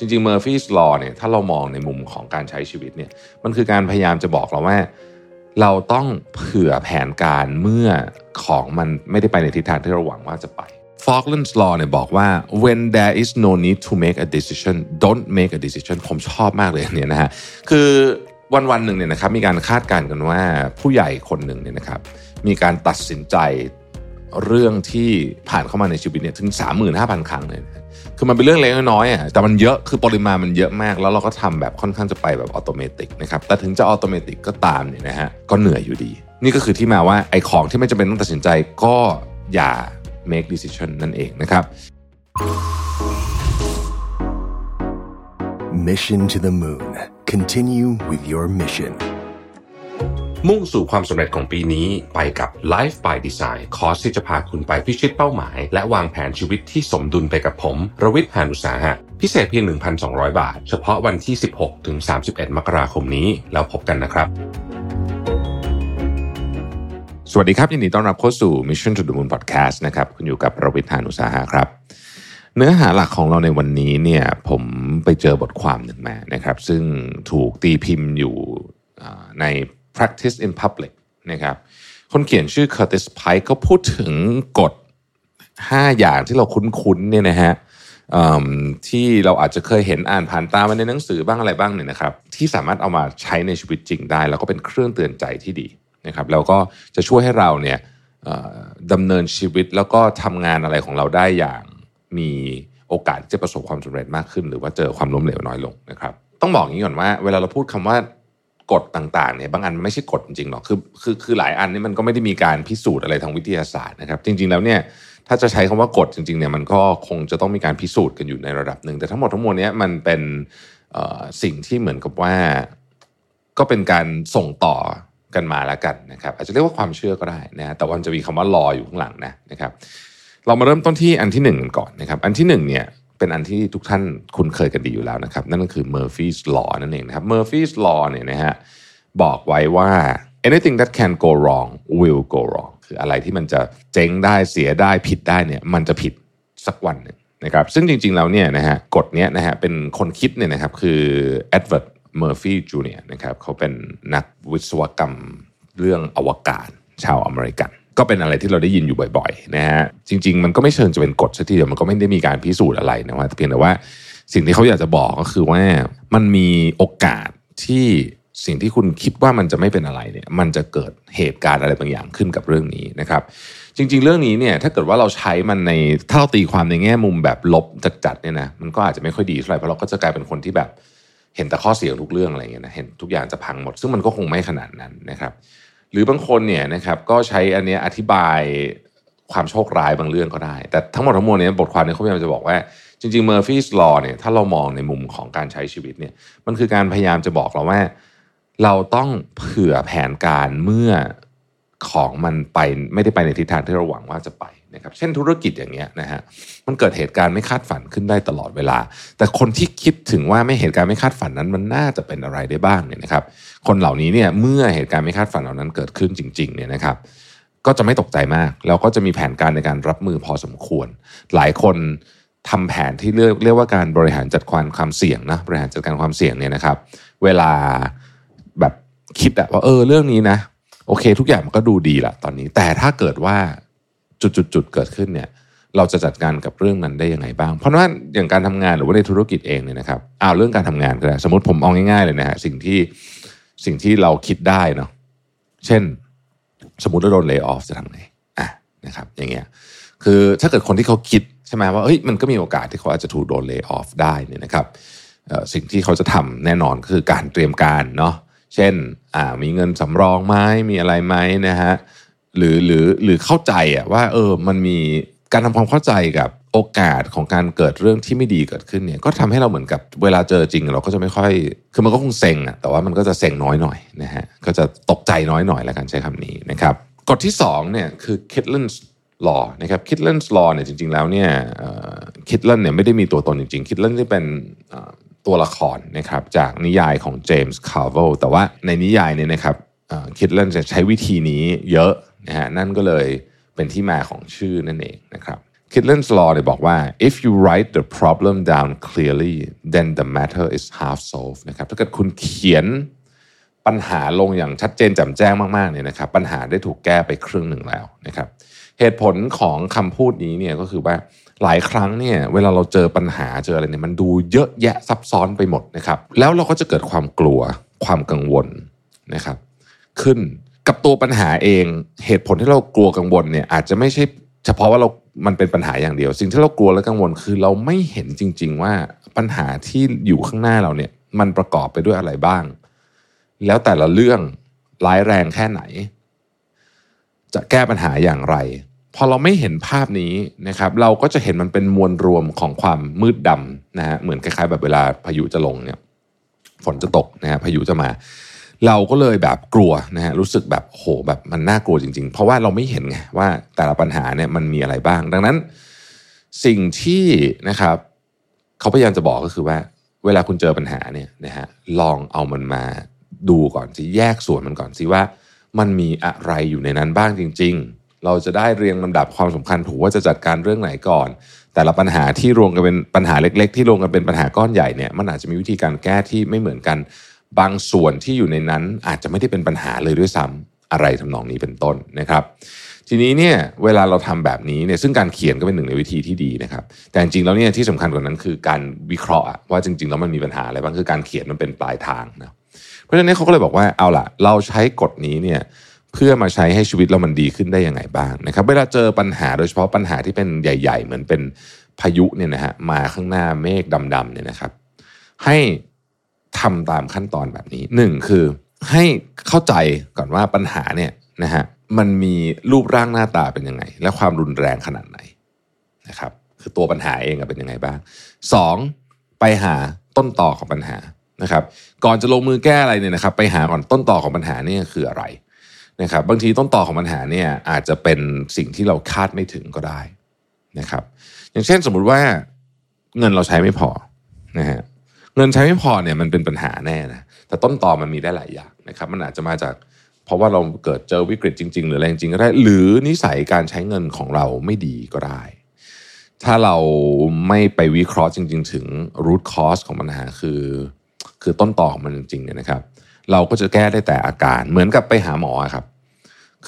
จริงๆ Murphy's Law เนี่ยถ้าเรามองในมุมของการใช้ชีวิตเนี่ยมันคือการพยายามจะบอกเราว่า เราต้องเผื่อแผนการเมื่อของมันไม่ได้ไปในทิศทางที่เราหวังว่าจะไป Falklands Law เนี่ยบอกว่า when there is no need to make a decision don't make a decision ผมชอบมากเลยเนี่ยนะฮะคือวันวันหนึ่งเนี่ยนะครับมีการคาดการณ์กันว่าผู้ใหญ่คนหนึ่งเนี่ยนะครับมีการตัดสินใจเรื่องที่ผ่านเข้ามาในชีวิตเนี่ยถึง 35,000 ครั้งเลยนะ คือมันเป็นเรื่องเล็กน้อยอะแต่มันเยอะคือปริมาณมันเยอะมาก แล้วเราก็ทำแบบค่อนข้างจะไปแบบอัตโนมัตินะครับแต่ถึงจะอัตโนมัติก็ตามเนี่ยนะฮะก็เหนื่อยอยู่ดี นี่ก็คือที่มาว่าไอ้ของที่ไม่จำเป็นต้องตัดสินใจก็อย่า make decision นั่นเองนะครับ Mission to the Moon. Continue with your mission. มุ่งสู่ความสำเร็จของปีนี้ไปกับ Life by Design คอร์สที่จะพาคุณไปพิชิตเป้าหมาย และวางแผนชีวิตที่สมดุลไปกับผม รวิทย์หานุสาหะ พิเศษเพียง 1,200 บาท เฉพาะวันที่ 16 ถึง 31 มกราคมนี้ แล้วพบกันนะครับ สวัสดีครับ ยินดีต้อนรับเข้าสู่ Mission to the Moon Podcast นะครับ คุณอยู่กับรวิทยานุสาหะครับ เนื้อหาหลักของเราในวันนี้เนี่ยผมไปเจอบทความหนึ่งมานะครับ ซึ่งถูกตีพิมพ์อยู่ใน practice in public นะครับคนเขียนชื่อ Curtis Pike ก็พูดถึงกฎ 5 อย่างที่เราคุ้นๆเนี่ยนะฮะที่เราอาจจะเคยเห็นอ่านผ่านตามาในหนังสือบ้างอะไรบ้างเนี่ยนะครับ ที่สามารถเอามาใช้ในชีวิตจริงได้ แล้วก็เป็นเครื่องเตือนใจที่ดีนะครับแล้วก็จะช่วยให้เราเนี่ยดำเนินชีวิตแล้วก็ทำงานอะไรของเราได้อย่างมีโอกาสจะประสบความสำเร็จมากขึ้น หรือว่าเจอความล้มเหลวน้อยลงนะครับ ต้องบอกอย่างนี้ก่อนว่า เวลาเราพูดคำว่า กฎต่างๆเนี่ยบางอันไม่ใช่กฎจริงๆหรอกคือคือคือหลายอันนี่มันก็ไม่ได้มีการพิสูจน์อะไรทางวิทยาศาสตร์นะครับ จริง ๆแล้วเนี่ยถ้าจะใช้คำว่ากฎจริงๆเนี่ยมันก็คงจะต้องมีการพิสูจน์กันอยู่ในระดับหนึ่ง แต่ทั้งหมดทั้งมวลนี้มันเป็นสิ่งที่เหมือนกับว่าก็เป็นการส่งต่อกันมาแล้วกันนะครับ อาจจะเรียกว่าความเชื่อก็ได้นะแต่วันจะมีคำว่ารออยู่ข้างหลังนะนะครับ เรามาเริ่มต้นที่อันที่หนึ่งกันก่อนนะครับ อันที่หนึ่งเนี่ย เป็นอันที่ทุกท่านคุ้นเคยกันดีอยู่แล้วนะครับ นั่นก็คือ Murphy's Law นั่นเองนะครับ Murphy's Law เนี่ยนะฮะบอกไว้ว่า anything that can go wrong will go wrong คืออะไรที่มันจะเจ๊งได้เสียได้ผิดได้เนี่ยมันจะผิดสักวันหนึ่งนะครับซึ่งจริงๆแล้วเนี่ยนะฮะกฎเนี้ยนะฮะเป็นคนคิดเนี่ยนะครับคือ Edward Murphy Jr. นะครับเขาเป็นนักวิศวกรรมเรื่องอวกาศชาวอเมริกัน ก็เป็นอะไรที่เราได้ยินอยู่บ่อยๆนะฮะจริง ๆ มันก็ไม่เชิงจะเป็นกฎสักทีเดียวมันก็ไม่ได้มีการพิสูจน์อะไรนะว่าเพียงแต่ว่าสิ่งที่เขาอยากจะบอกก็คือว่ามันมีโอกาสที่สิ่งที่คุณคิดว่ามันจะไม่เป็นอะไรเนี่ยมันจะเกิดเหตุการณ์อะไรบางอย่างขึ้นกับเรื่องนี้นะครับ จริง ๆ เรื่องนี้เนี่ยถ้าเกิดว่าเราใช้มันในถ้าเราตีความในแง่มุมแบบลบจัดๆเนี่ยนะมันก็อาจจะไม่ค่อยดีเท่าไหร่เพราะเราก็จะกลายเป็นคนที่แบบเห็นแต่ข้อเสียทุกเรื่องอะไรเงี้ยนะเห็นทุกอย่างจะพังหมด ซึ่งมันก็คงไม่ขนาดนั้นนะครับ หรือบางคนเนี่ยนะครับก็ใช้อันนี้อธิบายความโชคร้ายบางเรื่องก็ได้ แต่ทั้งหมดทั้งมวลเนี่ยบทความนี้เขาพยายามจะบอกว่า จริงๆเมอร์ฟี่ลอเนี่ยถ้าเรามองในมุมของการใช้ชีวิตเนี่ยมันคือการพยายามจะบอกเราว่า เราต้องเผื่อแผนการเมื่อของมันไปไม่ได้ไปในทิศทางที่เราหวังว่าจะไป นะครับเช่นธุรกิจอย่างเงี้ยนะฮะมันเกิดเหตุการณ์ไม่คาดฝันขึ้นได้ตลอดเวลา แต่คนที่คิดถึงว่าไม่เหตุการณ์ไม่คาดฝันนั้น มันน่าจะเป็นอะไรได้บ้างเนี่ยนะครับ คนเหล่านี้เนี่ยเมื่อเหตุการณ์ไม่คาดฝันเหล่านั้นเกิดขึ้นจริงๆเนี่ยนะครับ ก็จะไม่ตกใจมาก แล้วก็จะมีแผนการในการรับมือพอสมควร หลายคนทำแผนที่เรียกเรียกว่าการบริหารจัดการความเสี่ยงนะบริหารจัดการความเสี่ยงเนี่ยนะครับ เวลาแบบคิดอะว่าเออเรื่องนี้นะ โอเค ทุกอย่างมันก็ดูดีละตอนนี้ แต่ถ้าเกิดว่า จุดๆเกิดขึ้นเนี่ยเราจะจัดการกับเรื่องนั้นได้ยังไงบ้าง เพราะว่าอย่างการทำงานหรือว่าในธุรกิจเองเนี่ยนะครับเอาเรื่องการทำงานก็ได้สมมติผมเอาง่ายๆเลยนะฮะสิ่งที่สิ่งที่เราคิดได้เนาะเช่น สมมติเราโดนเลิกออฟจะทำไงอะนะครับ อย่างเงี้ยคือถ้าเกิดคนที่เขาคิดใช่ไหมว่าเฮ้ยมันก็มีโอกาสที่เขาอาจจะถูกโดนเลิกออฟได้เนี่ยนะครับสิ่งที่เขาจะทำแน่นอนคือการเตรียมการเนาะเช่นอ่ามีเงินสำรองไหมมีอะไรไหมนะฮะ หรือหรือหรือเข้าใจอะว่า เออมันมีการทำความเข้าใจกับโอกาสของการเกิดเรื่องที่ไม่ดีเกิดขึ้นเนี่ย ก็ทำให้เราเหมือนกับเวลาเจอจริง เราก็จะไม่ค่อย คือมันก็คงเซ็งอะแต่ว่ามันก็จะเซ็งน้อยหน่อยนะฮะก็จะตกใจน้อยหน่อยแล้วกันใช้คำนี้นะครับกฎที่2เนี่ยคือ Kidlin's Law นะครับ Kidlin's Law เนี่ยจริง ๆ แล้วเนี่ยคิดลินเนี่ยไม่ได้มีตัวตนจริงๆคิดลินที่เป็นตัวละครนะครับจากนิยายของเจมส์คลาเวลแต่ว่าในนิยายเนี่ยนะครับคิดเลนจะใช้วิธีนี้เยอะ นะฮะนั่นก็เลยเป็นที่มาของชื่อนั่นเองนะครับ Kidlin's Law เนี่ยบอกว่า if you write the problem down clearly then the matter is half solved นะครับถ้าเกิดคุณเขียนปัญหาลงอย่างชัดเจนแจ่มแจ้งมากๆเนี่ยนะครับปัญหาได้ถูกแก้ไปครึ่งหนึ่งแล้วนะครับเหตุผลของคำพูดนี้เนี่ยก็คือว่าหลายครั้งเนี่ยเวลาเราเจอปัญหาเจออะไรเนี่ยมันดูเยอะแยะซับซ้อนไปหมดนะครับแล้วเราก็จะเกิดความกลัวความกังวลนะครับขึ้น กับตัวปัญหาเองเหตุผลที่เรากลัวกังวลเนี่ย อาจจะไม่ใช่เฉพาะว่าเรา มันเป็นปัญหาอย่างเดียว สิ่งที่เรากลัวและกังวลคือเราไม่เห็นจริง ๆ ว่าปัญหาที่อยู่ข้างหน้าเราเนี่ย มันประกอบไปด้วยอะไรบ้าง แล้วแต่ละเรื่องร้ายแรงแค่ไหน จะแก้ปัญหาอย่างไร พอเราไม่เห็นภาพนี้นะครับ เราก็จะเห็นมันเป็นมวลรวมของความมืดดำนะฮะเหมือนคล้ายๆ แบบเวลาพายุจะลงเนี่ย ฝนจะตกนะฮะพายุจะมา เราก็เลยแบบกลัวนะฮะรู้สึกแบบโหแบบมันน่ากลัวจริง ๆ เพราะว่าเราไม่เห็นไงว่าแต่ละปัญหาเนี่ยมันมีอะไรบ้าง ดังนั้นสิ่งที่นะครับ เขาพยายามจะบอกก็คือว่า เวลาคุณเจอปัญหาเนี่ยนะฮะลองเอามันมาดูก่อนสิแยกส่วนมันก่อนสิว่า มันมีอะไรอยู่ในนั้นบ้างจริง ๆ เราจะได้เรียงลำดับความสำคัญถูกว่าจะจัดการเรื่องไหนก่อน แต่ละปัญหาที่รวมกันเป็นปัญหาเล็ก ๆ ที่รวมกันเป็นปัญหาก้อนใหญ่เนี่ยมันอาจจะมีวิธีการแก้ที่ไม่เหมือนกัน บางส่วนที่อยู่ในนั้นอาจจะไม่ได้เป็นปัญหาเลยด้วยซ้ำอะไรทำนองนี้เป็นต้นนะครับ ทีนี้เนี่ยเวลาเราทำแบบนี้เนี่ยซึ่งการเขียนก็เป็นหนึ่งในวิธีที่ดีนะครับ แต่จริงๆแล้วเนี่ยที่สำคัญกว่านั้นคือการวิเคราะห์ว่าจริงๆแล้วมันมีปัญหาอะไรบ้างคือการเขียนมันเป็นปลายทางนะเพราะฉะนั้นเขาก็เลยบอกว่าเอาล่ะ เราใช้กฎนี้เนี่ยเพื่อมาใช้ให้ชีวิตเรามันดีขึ้นได้ยังไงบ้างนะครับ เวลาเจอปัญหาโดยเฉพาะปัญหาที่เป็นใหญ่ ๆ เหมือนเป็นพายุเนี่ยนะฮะมาข้างหน้าเมฆดำๆเนี่ยนะครับ ให้ ทำตามขั้นตอนแบบนี้หนึ่งคือให้เข้าใจก่อนว่าปัญหาเนี่ยนะฮะมันมีรูปร่างหน้าตาเป็นยังไง และความรุนแรงขนาดไหนนะครับคือตัวปัญหาเองเป็นยังไงบ้างสองไปหาต้นต่อของปัญหานะครับ ก่อนจะลงมือแก้อะไรเนี่ยนะครับ ไปหาก่อนต้นต่อของปัญหาเนี่ยคืออะไรนะครับ บางทีต้นต่อของปัญหาเนี่ยอาจจะเป็นสิ่งที่เราคาดไม่ถึงก็ได้นะครับ อย่างเช่นสมมุติว่าเงินเราใช้ไม่พอนะฮะ เงินใช้ไม่พอเนี่ยมันเป็นปัญหาแน่นะแต่ต้นต่อมันมีได้หลายอย่างนะครับ มันอาจจะมาจากเพราะว่าเราเกิดเจอวิกฤตจริง ๆ หรืออะไรจริงก็ได้ หรือนิสัยการใช้เงินของเราไม่ดีก็ได้ ถ้าเราไม่ไปวิเคราะห์จริง ๆ ถึง root cause ของปัญหาคือ คือต้นต่อของมันจริงๆเนี่ยนะครับ เราก็จะแก้ได้แต่อาการเหมือนกับไปหาหมอครับ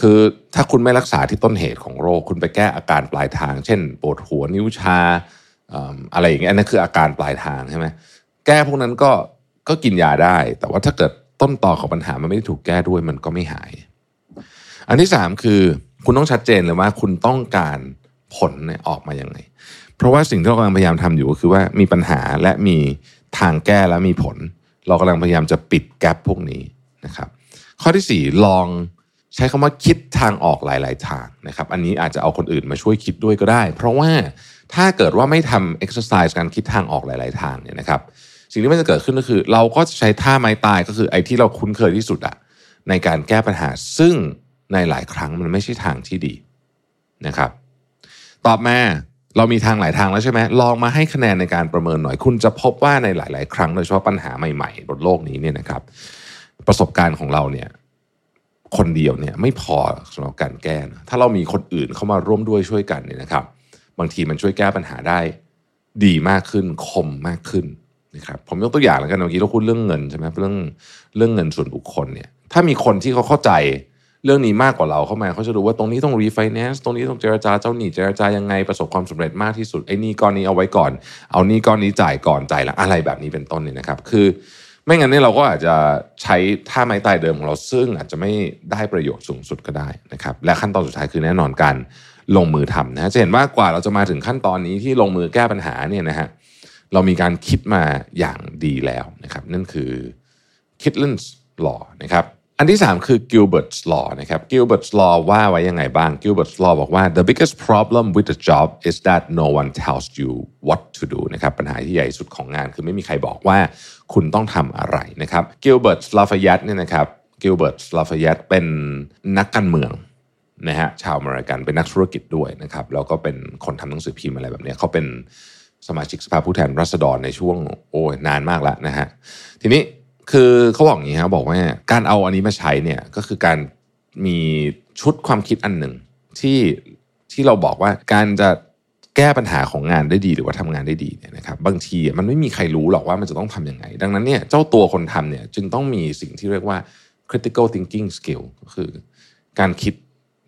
คือถ้าคุณไม่รักษาที่ต้นเหตุของโรค คุณไปแก้อาการปลายทาง เช่น ปวดหัวนิ้วชาอะไรอย่างเงี้ยอันนั้นคืออาการปลายทางใช่ไหม แก้พวกนั้นก็ก็กินยาได้ แต่ว่าถ้าเกิดต้นต่อของปัญหามันไม่ได้ถูกแก้ด้วยมันก็ไม่หาย อันที่สามคือคุณต้องชัดเจนเลยว่าคุณต้องการผลเนี่ยออกมายังไง เพราะว่าสิ่งที่เรากำลังพยายามทำอยู่ก็คือว่ามีปัญหาและมีทางแก้และมีผล เรากำลังพยายามจะปิดแกลบพวกนี้นะครับ ข้อที่สี่ลองใช้คำว่าคิดทางออกหลาย ๆ ทางนะครับ อันนี้อาจจะเอาคนอื่นมาช่วยคิดด้วยก็ได้ เพราะว่าถ้าเกิดว่าไม่ทำ exercise การคิดทางออกหลาย ๆ ทางเนี่ยนะครับ สิ่งที่มันจะเกิดขึ้นก็คือ เราก็จะใช้ท่าไม้ตายก็คือไอ้ที่เราคุ้นเคยที่สุดอะในการแก้ปัญหา ซึ่งในหลายครั้งมันไม่ใช่ทางที่ดีนะครับ ตอบมาเรามีทางหลายทางแล้วใช่ไหมลองมาให้คะแนนในการประเมินหน่อย คุณจะพบว่าในหลาย ๆ ครั้งโดยเฉพาะปัญหาใหม่ ๆ บนโลกนี้เนี่ยนะครับ ประสบการณ์ของเราเนี่ยคนเดียวเนี่ยไม่พอสำหรับการแก้นะถ้าเรามีคนอื่นเข้ามาร่วมด้วยช่วยกันเนี่ยนะครับ บางทีมันช่วยแก้ปัญหาได้ดีมากขึ้นคมมากขึ้น นะครับผมยกตัวอย่างแล้วกันเมื่อกี้เราพูดเรื่องเงินใช่ไหมเรื่องเรื่องเงินส่วนบุคคลเนี่ยถ้ามีคนที่เขาเข้าใจเรื่องนี้มากกว่าเราเข้ามาเขาจะรู้ว่าตรงนี้ต้องรีไฟแนนซ์ตรงนี้ต้องเจรจาเจ้าหนี้เจรจายังไงประสบความสำเร็จมากที่สุดไอ้นี่ก้อนนี้เอาไว้ก่อน เอานี่ก้อนนี้จ่ายก่อนจ่ายหลังอะไรแบบนี้เป็นต้นเนี่ยนะครับ คือไม่งั้นเนี่ยเราก็อาจจะใช้ท่าไม้ตายเดิมของเราซึ่งอาจจะไม่ได้ประโยชน์สูงสุดก็ได้นะครับและขั้นตอนสุดท้ายคือแน่นอนการลงมือทำนะจะเห็นว่ากว่าเราจะมาถึงขั้นตอนนี้ที่ลงมือแก้ปัญหาเนี่ยนะฮะ เรามีการคิดมาอย่างดีแล้วนะครับนั่นคือ Kitlin's Law นะครับอันที่ 3 คือ Gilbert's Law นะครับ Gilbert's Law ว่าไว้ยังไงบ้าง Gilbert's Law บอกว่า the biggest problem with the job is that no one tells you what to do นะครับปัญหาที่ใหญ่สุดของงานคือไม่มีใครบอกว่าคุณต้องทำอะไรนะครับ Gilbert Lafayette เนี่ยนะครับ Gilbert Lafayette เป็นนักการเมืองนะฮะชาวอเมริกันเป็นนักธุรกิจด้วยนะครับแล้วก็เป็นคนทำหนังสือพิมพ์อะไรแบบนี้เขาเป็น สมาชิกสภาผู้แทนราษฎรในช่วงโอ้ยนานมากแล้วนะฮะทีนี้คือเขาบอกอย่างนี้ครับบอกว่าการเอาอันนี้มาใช้เนี่ยก็คือการมีชุดความคิดอันหนึ่งที่ที่เราบอกว่าการจะแก้ปัญหาของงานได้ดีหรือว่าทำงานได้ดีเนี่ยนะครับบางทีมันไม่มีใครรู้หรอกว่ามันจะต้องทำยังไง ดังนั้นเนี่ยเจ้าตัวคนทำเนี่ยจึงต้องมีสิ่งที่เรียกว่า critical thinking skill ก็คือ การคิด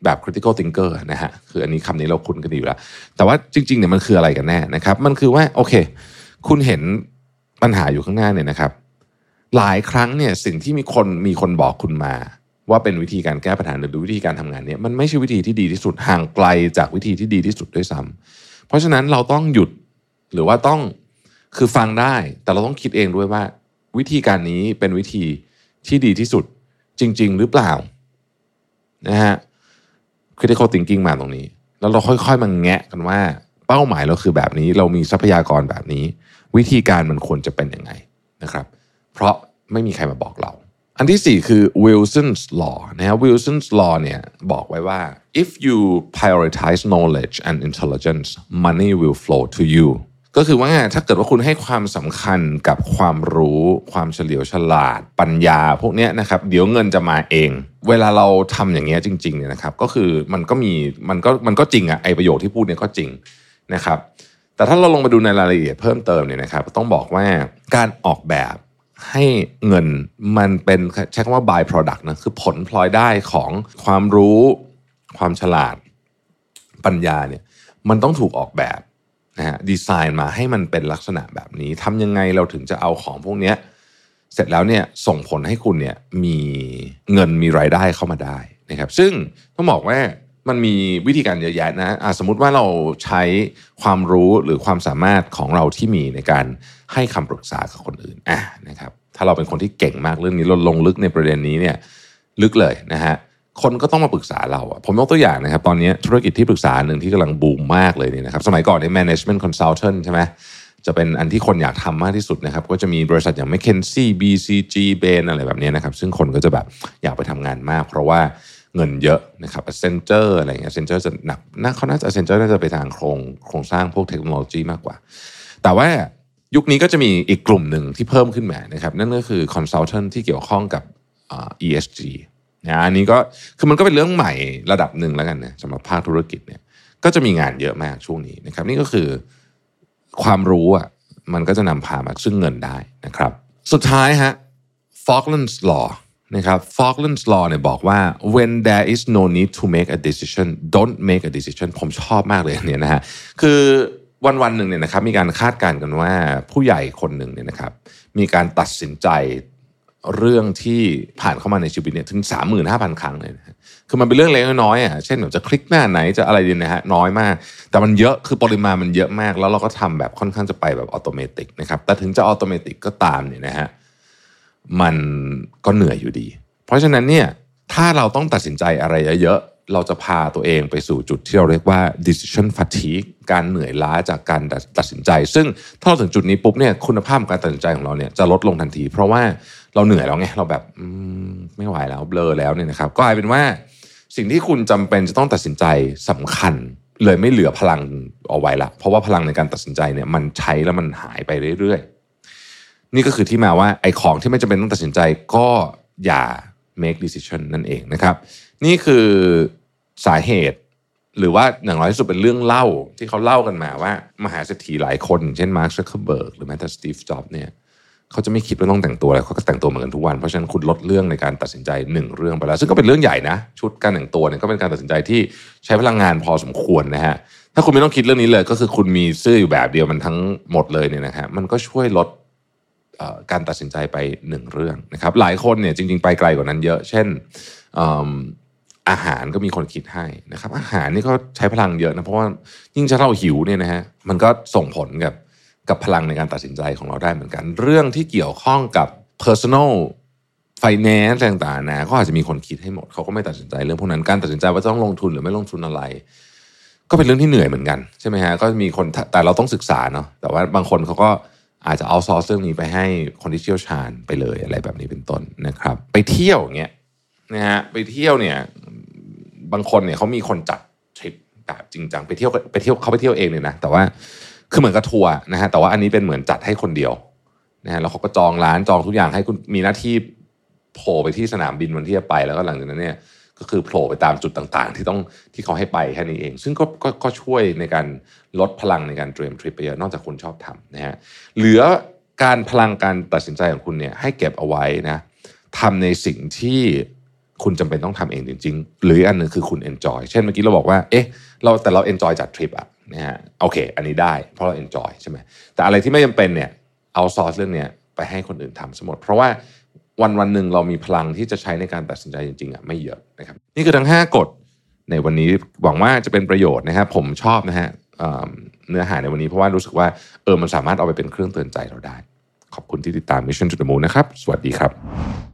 แบบ critical thinker นะฮะคืออันนี้คำนี้เราคุ้นกันดีอยู่แล้ว แต่ว่าจริงๆเนี่ยมันคืออะไรกันแน่นะครับ มันคือว่าโอเค คุณเห็นปัญหาอยู่ข้างหน้าเนี่ยนะครับ หลายครั้งเนี่ยสิ่งที่มีคนมีคนบอกคุณมา ว่าเป็นวิธีการแก้ปัญหาหรือวิธีการทำงานเนี่ยมันไม่ใช่วิธีที่ดีที่สุดห่างไกลจากวิธีที่ดีที่สุดด้วยซ้ำเพราะฉะนั้นเราต้องหยุดหรือว่าต้องคือฟังได้แต่เราต้องคิดเองด้วยว่า วิธีการนี้เป็นวิธีที่ดีที่สุดจริง ๆ หรือเปล่านะฮะ critical thinking มาตรงนี้ แล้วเราค่อยๆมาแงะกันว่า เป้าหมายเราคือแบบนี้ เรามีทรัพยากรแบบนี้ วิธีการมันควรจะเป็นยังไงนะครับ เพราะไม่มีใครมาบอกเรา อันที่สี่คือ Wilson's law นะฮะ Wilson's law เนี่ยบอกไว้ว่า if you prioritize knowledge and intelligence money will flow to you ก็คือว่าถ้าเกิดว่าคุณให้ความสำคัญกับความรู้ ความเฉลียวฉลาด ปัญญาพวกนี้นะครับ เดี๋ยวเงินจะมาเอง เวลาเราทำอย่างเงี้ยจริงๆเนี่ยนะครับ ก็คือมันก็มีมันก็มันก็จริงอะไอประโยคที่พูดเนี่ยก็จริงนะครับ แต่ถ้าเราลงมาดูในรายละเอียดเพิ่มเติมเนี่ยนะครับ ต้องบอกว่าการออกแบบให้เงินมันเป็นใช้คำว่า by product นะคือผลพลอยได้ของความรู้ ความฉลาด ปัญญาเนี่ย มันต้องถูกออกแบบ นะฮะดีไซน์มาให้มันเป็นลักษณะแบบนี้ทำยังไงเราถึงจะเอาของพวกนี้เสร็จแล้วเนี่ยส่งผลให้คุณเนี่ยมีเงินมีรายได้เข้ามาได้นะครับ ซึ่งต้องบอกว่ามันมีวิธีการเยอะแยะนะะสมมติว่าเราใช้ความรู้หรือความสามารถของเราที่มีในการให้คำปรึกษากับคนอื่นอะนะครับ ถ้าเราเป็นคนที่เก่งมากเรื่องนี้เราลงลึกในประเด็นนี้เนี่ยลึกเลยนะฮะ คนก็ต้องมาปรึกษาเราอะผมยกตัวอย่างนะครับ ตอนนี้ธุรกิจที่ปรึกษาหนึ่งที่กำลังบูมมากเลยนี่นะครับ สมัยก่อนใน management consultant ใช่ไหมจะเป็นอันที่คนอยากทำมากที่สุดนะครับ ก็จะมีบริษัทอย่าง McKinsey BCG Bain อะไรแบบนี้นะครับ ซึ่งคนก็จะแบบอยากไปทำงานมาก เพราะว่าเงินเยอะนะครับ Accenture อะไรเงี้ย Accenture จะหนักน่าเขาน่าจะ Accenture น่าจะไปทางโครงโครงสร้างพวกเทคโนโลยีมากกว่า แต่ว่ายุคนี้ก็จะมีอีกกลุ่มหนึ่งที่เพิ่มขึ้นมานะครับ นั่นก็คือ consultant ที่เกี่ยวข้องกับ ESG นะอันนี้ก็คือมันก็เป็นเรื่องใหม่ระดับหนึ่งแล้วกันนะสำหรับภาคธุรกิจเนี่ยก็จะมีงานเยอะมากช่วงนี้นะครับ นี่ก็คือความรู้อะมันก็จะนำพามาซึ่งเงินได้นะครับ สุดท้ายฮะ Falklands Law นะครับ Falklands Law เนี่ยบอกว่า when there is no need to make a decision don't make a decision ผมชอบมากเลยเนี่ยนะฮะคือวันวันหนึ่งเนี่ยนะครับมีการคาดการณ์กันว่าผู้ใหญ่คนหนึ่งเนี่ยนะครับมีการตัดสินใจ เรื่องที่ผ่านเข้ามาในชีวิตเนี่ยถึง 35,000 ครั้งเลยนะคือมันเป็นเรื่องเล็กน้อยอะเช่นแบบจะคลิกหน้าไหนจะอะไรดีนะฮะน้อยมาก แต่มันเยอะคือปริมาณมันเยอะมาก แล้วเราก็ทำแบบค่อนข้างจะไปแบบอัตโนมัตินะครับแต่ถึงจะอัตโนมัติก็ตามเนี่ยนะฮะมันก็เหนื่อยอยู่ดี เพราะฉะนั้นเนี่ยถ้าเราต้องตัดสินใจอะไรเยอะ เราจะพาตัวเองไปสู่จุดที่เราเรียกว่า decision fatigue การเหนื่อยล้าจากการตัดสินใจ ซึ่งถ้าเราถึงจุดนี้ปุ๊บเนี่ยคุณภาพการตัดสินใจของเราเนี่ยจะลดลงทันที เพราะว่าเราเหนื่อยแล้วไงเราแบบไม่ไหวแล้วเบลอแล้วเนี่ยนะครับก็กลายเป็นว่าสิ่งที่คุณจำเป็นจะต้องตัดสินใจสำคัญ เลยไม่เหลือพลังเอาไว้ละ เพราะว่าพลังในการตัดสินใจเนี่ยมันใช้แล้วมันหายไปเรื่อยๆ นี่ก็คือที่มาว่าไอ้ของที่ไม่จำเป็นต้องตัดสินใจก็อย่า make decision นั่นเองนะครับ นี่คือสาเหตุหรือว่าอย่างน้อยที่สุดเป็นเรื่องเล่าที่เขาเล่ากันมาว่า มหาเศรษฐีหลายคน เช่นมาร์คซักเคอร์เบิร์กหรือแม้แต่สตีฟจ็อบส์เนี่ยเขาจะไม่คิดว่าต้องแต่งตัวอะไรเขาก็แต่งตัวเหมือนกันทุกวัน เพราะฉะนั้นคุณลดเรื่องในการตัดสินใจหนึ่งเรื่องไปแล้ว ซึ่งก็เป็นเรื่องใหญ่นะ ชุดการแต่งตัวเนี่ยก็เป็นการตัดสินใจที่ใช้พลังงานพอสมควรนะฮะถ้าคุณไม่ต้องคิดเรื่องนี้เลย ก็คือคุณมีเสื้ออยู่แบบเดียวมันทั้งหมดเลยเนี่ยนะฮะมันก็ช่วยลดการตัดสินใจไปหนึ่งเรื่องนะครับหลายคนเนี่ยจริง ๆ ไปไกลกว่านั้นเยอะ เช่น อาหารก็มีคนคิดให้นะครับ อาหารนี่ก็ใช้พลังเยอะนะเพราะว่ายิ่งถ้าเราหิวเนี่ยนะฮะมันก็ส่งผลกับกับพลังในการตัดสินใจของเราได้เหมือนกัน เรื่องที่เกี่ยวข้องกับ personal finance ต่างๆนะก็อาจจะมีคนคิดให้หมดเขาก็ไม่ตัดสินใจเรื่องพวกนั้นการตัดสินใจว่าต้องลงทุนหรือไม่ลงทุนอะไร ก็เป็นเรื่องที่เหนื่อยเหมือนกันใช่ไหมฮะก็มีคนแต่เราต้องศึกษาเนาะแต่ว่าบางคนเขาก็อาจจะเอาซอร์เรื่องนี้ไปให้คนที่เชี่ยวชาญไปเลยอะไรแบบนี้เป็นต้นนะครับ ไปเที่ยวเงี้ยนะฮะไปเที่ยวเนี่ย บางคนเนี่ยเขามีคนจัดทริปแบบจริงจังไปเที่ยวไปเที่ยวเขาไปเที่ยวเองเลยนะแต่ว่าคือเหมือนกับทัวร์นะฮะแต่ว่าอันนี้เป็นเหมือนจัดให้คนเดียวนะฮะแล้วเขาก็จองร้านจองทุกอย่างให้คุณมีหน้าที่โผล่ไปที่สนามบินวันที่จะไปแล้วก็หลังจากนั้นเนี่ยก็คือโผล่ไปตามจุดต่างๆ ที่ต้องที่เขาให้ไปแค่นี้เอง ซึ่งก็ก็ก็ช่วยในการลดพลังในการเตรียมทริปไปเยอะนอกจากคุณชอบทำนะฮะเหลือการพลังการตัดสินใจของคุณเนี่ยให้เก็บเอาไว้นะทำในสิ่งที่ คุณจำเป็นต้องทำเองจริง ๆ หรืออันหนึ่งคือคุณ enjoy เช่นเมื่อกี้เราบอกว่าเอ๊ะเราแต่เรา enjoy จัดทริปอะนะฮะโอเค อันนี้ได้เพราะเรา enjoy ใช่ไหมแต่อะไรที่ไม่จำเป็นเนี่ยเอาซอสเรื่องเนี้ยไปให้คนอื่นทำสมดเพราะว่าวันวันหนึ่งเรามีพลังที่จะใช้ในการตัดสินใจจริงๆอะไม่เยอะนะครับนี่คือทั้ง 5 กฎในวันนี้หวังว่าจะเป็นประโยชน์นะครับผมชอบนะฮะเเนื้อหาในวันนี้เพราะว่ารู้สึกว่าเออมันสามารถเอาไปเป็นเครื่องเตือนใจเราได้ ขอบคุณที่ติดตาม Mission to the Moon นะครับ สวัสดีครับ